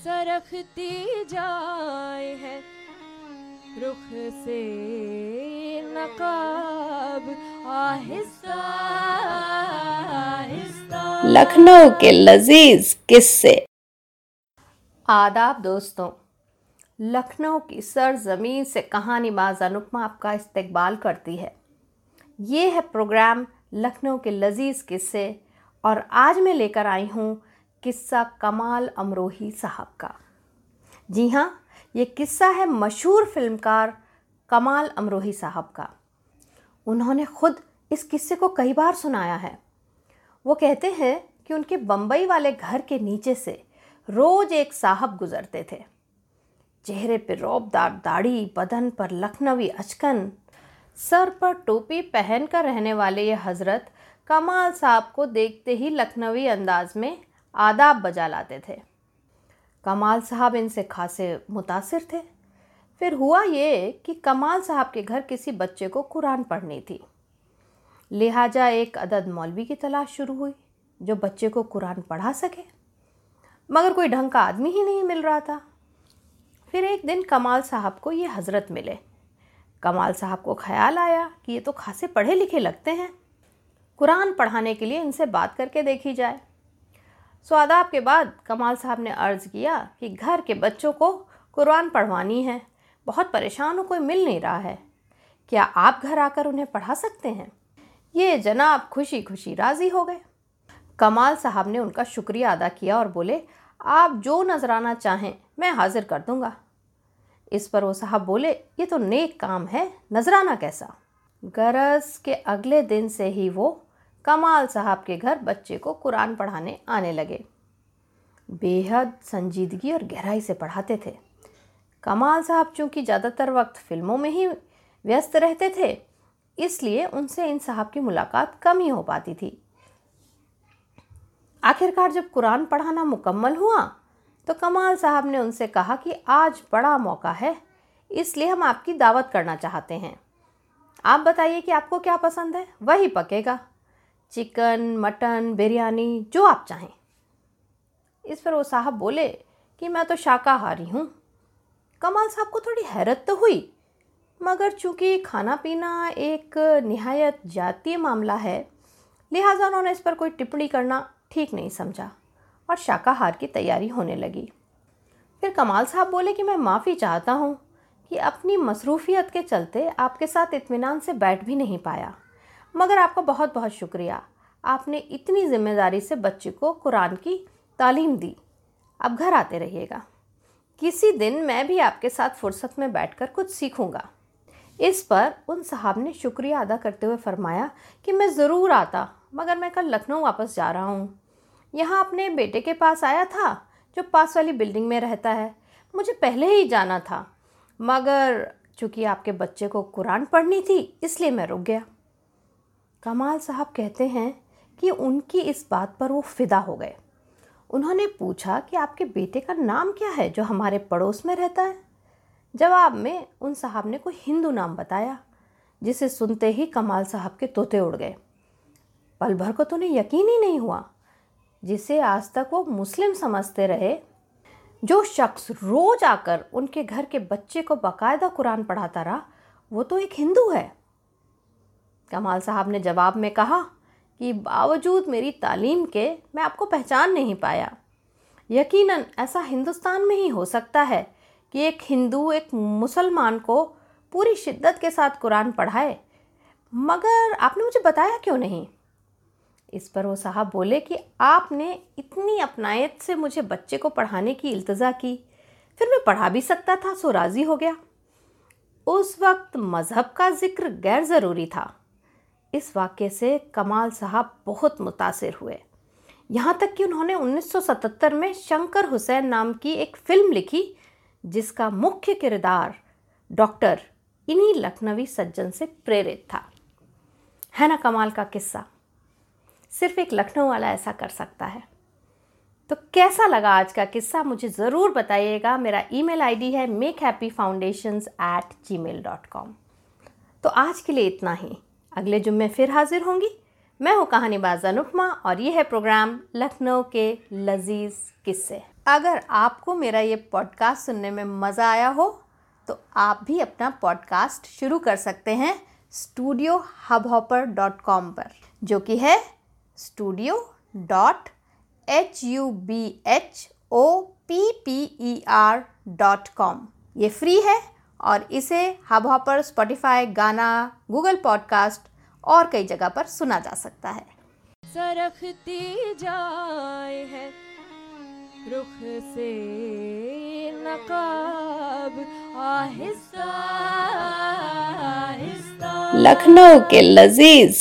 सरखती जाए है। रुख से नकाब आहिस्ता आहिस्ता। लखनऊ के लजीज किस्से। आदाब दोस्तों लखनऊ की सरजमीन से कहानी बाज अनुपमा आपका इस्तकबाल करती है। ये है प्रोग्राम लखनऊ के लजीज किस्से और आज मैं लेकर आई हूँ किस्सा कमाल अमरोही साहब का। जी हाँ ये किस्सा है मशहूर फिल्मकार कमाल अमरोही साहब का। उन्होंने खुद इस किस्से को कई बार सुनाया है। वो कहते हैं कि उनके बम्बई वाले घर के नीचे से रोज़ एक साहब गुजरते थे। चेहरे पर रौबदार दाढ़ी, बदन पर लखनवी अचकन, सर पर टोपी पहन कर रहने वाले ये हज़रत कमाल साहब को देखते ही लखनवी अंदाज में आदाब बजा लाते थे। कमाल साहब इनसे खासे मुतासिर थे। फिर हुआ ये कि कमाल साहब के घर किसी बच्चे को कुरान पढ़नी थी। लिहाजा एक अदद मौलवी की तलाश शुरू हुई, जो बच्चे को कुरान पढ़ा सके। मगर कोई ढंग का आदमी ही नहीं मिल रहा था। फिर एक दिन कमाल साहब को ये हज़रत मिले। कमाल साहब को ख्याल आया कि ये तो खासे पढ़े लिखे लगते हैं। कुरान पढ़ाने के लिए इनसे बात करके देखी जाए। सो आदाब के बाद कमाल साहब ने अर्ज़ किया कि घर के बच्चों को कुरान पढ़वानी है। बहुत परेशान हो, कोई मिल नहीं रहा है। क्या आप घर आकर उन्हें पढ़ा सकते हैं? ये जनाब खुशी खुशी राज़ी हो गए। कमाल साहब ने उनका शुक्रिया अदा किया और बोले, आप जो नजराना चाहें, मैं हाजिर कर दूँगा। इस पर वो साहब बोले, ये तो नेक काम है, नजराना कैसा? गरज के अगले दिन से ही वो कमाल साहब के घर बच्चे को कुरान पढ़ाने आने लगे। बेहद संजीदगी और गहराई से पढ़ाते थे। कमाल साहब चूँकि ज़्यादातर वक्त फ़िल्मों में ही व्यस्त रहते थे, इसलिए उनसे इन साहब की मुलाकात कम ही हो पाती थी। आखिरकार जब कुरान पढ़ाना मुकम्मल हुआ तो कमाल साहब ने उनसे कहा कि आज बड़ा मौका है, इसलिए हम आपकी दावत करना चाहते हैं। आप बताइए कि आपको क्या पसंद है, वही पकेगा। चिकन, मटन, बिरयानी, जो आप चाहें। इस पर वो साहब बोले कि मैं तो शाकाहारी हूँ। कमाल साहब को थोड़ी हैरत तो हुई, मगर चूँकि खाना पीना एक नहायत जातीय मामला है, लिहाजा उन्होंने इस पर कोई टिप्पणी करना ठीक नहीं समझा और शाकाहार की तैयारी होने लगी। फिर कमाल साहब बोले कि मैं माफ़ी चाहता हूँ कि अपनी मसरूफियत के चलते आपके साथ इत्मीनान से बैठ भी नहीं पाया। मगर आपका बहुत बहुत शुक्रिया। आपने इतनी ज़िम्मेदारी से बच्चे को कुरान की तालीम दी। अब घर आते रहिएगा। किसी दिन मैं भी आपके साथ फुर्सत में बैठकर कुछ सीखूँगा। इस पर उन साहब ने शुक्रिया अदा करते हुए फरमाया कि मैं ज़रूर आता, मगर मैं कल लखनऊ वापस जा रहा हूँ। यहाँ अपने बेटे के पास आया था, जो पास वाली बिल्डिंग में रहता है। मुझे पहले ही जाना था, मगर चूँकि आपके बच्चे को कुरान पढ़नी थी, इसलिए मैं रुक गया। कमाल साहब कहते हैं कि उनकी इस बात पर वो फिदा हो गए। उन्होंने पूछा कि आपके बेटे का नाम क्या है जो हमारे पड़ोस में रहता है? जवाब में उन साहब ने कोई हिंदू नाम बताया, जिसे सुनते ही कमाल साहब के तोते उड़ गए। पल भर को तो उन्हें यकीन ही नहीं हुआ, जिसे आज तक वो मुस्लिम समझते रहे, जो शख्स रोज आकर उनके घर के बच्चे को बाकायदा कुरान पढ़ाता रहा, वो तो एक हिंदू है। कमाल साहब ने जवाब में कहा कि बावजूद मेरी तालीम के मैं आपको पहचान नहीं पाया। यकीनन ऐसा हिंदुस्तान में ही हो सकता है कि एक हिंदू एक मुसलमान को पूरी शिद्दत के साथ कुरान पढ़ाए। मगर आपने मुझे बताया क्यों नहीं? इस पर वो साहब बोले कि आपने इतनी अपनायत से मुझे बच्चे को पढ़ाने की इल्तज़ा की, फिर मैं पढ़ा भी सकता था, सो राज़ी हो गया। उस वक्त मज़हब का ज़िक्र गैर ज़रूरी था। इस वाक्य से कमाल साहब बहुत मुतासर हुए। यहाँ तक कि उन्होंने 1977 में शंकर हुसैन नाम की एक फ़िल्म लिखी, जिसका मुख्य किरदार डॉक्टर इन्हीं लखनवी सज्जन से प्रेरित था। है ना कमाल का किस्सा? सिर्फ़ एक लखनऊ वाला ऐसा कर सकता है। तो कैसा लगा आज का किस्सा? मुझे ज़रूर बताइएगा। मेरा ईमेल आईडी है make happy foundation at Gmail dot com तो आज के लिए इतना ही। अगले जुम्मे फिर हाजिर होंगी। मैं हूँ कहानीबाज अनुपमा और ये है प्रोग्राम लखनऊ के लजीज किस्से। अगर आपको मेरा ये पॉडकास्ट सुनने में मज़ा आया हो तो आप भी अपना पॉडकास्ट शुरू कर सकते हैं studio hub hopper dot com पर, जो कि है studio dot H U B H O P P E R dot com ये फ्री है और इसे Hubhopper Spotify Gaana Google podcast और कई जगह पर सुना जा सकता है। सरखती जाए है रुख से नकाब आहिस्ता आहिस्ता। लखनऊ के लजीज।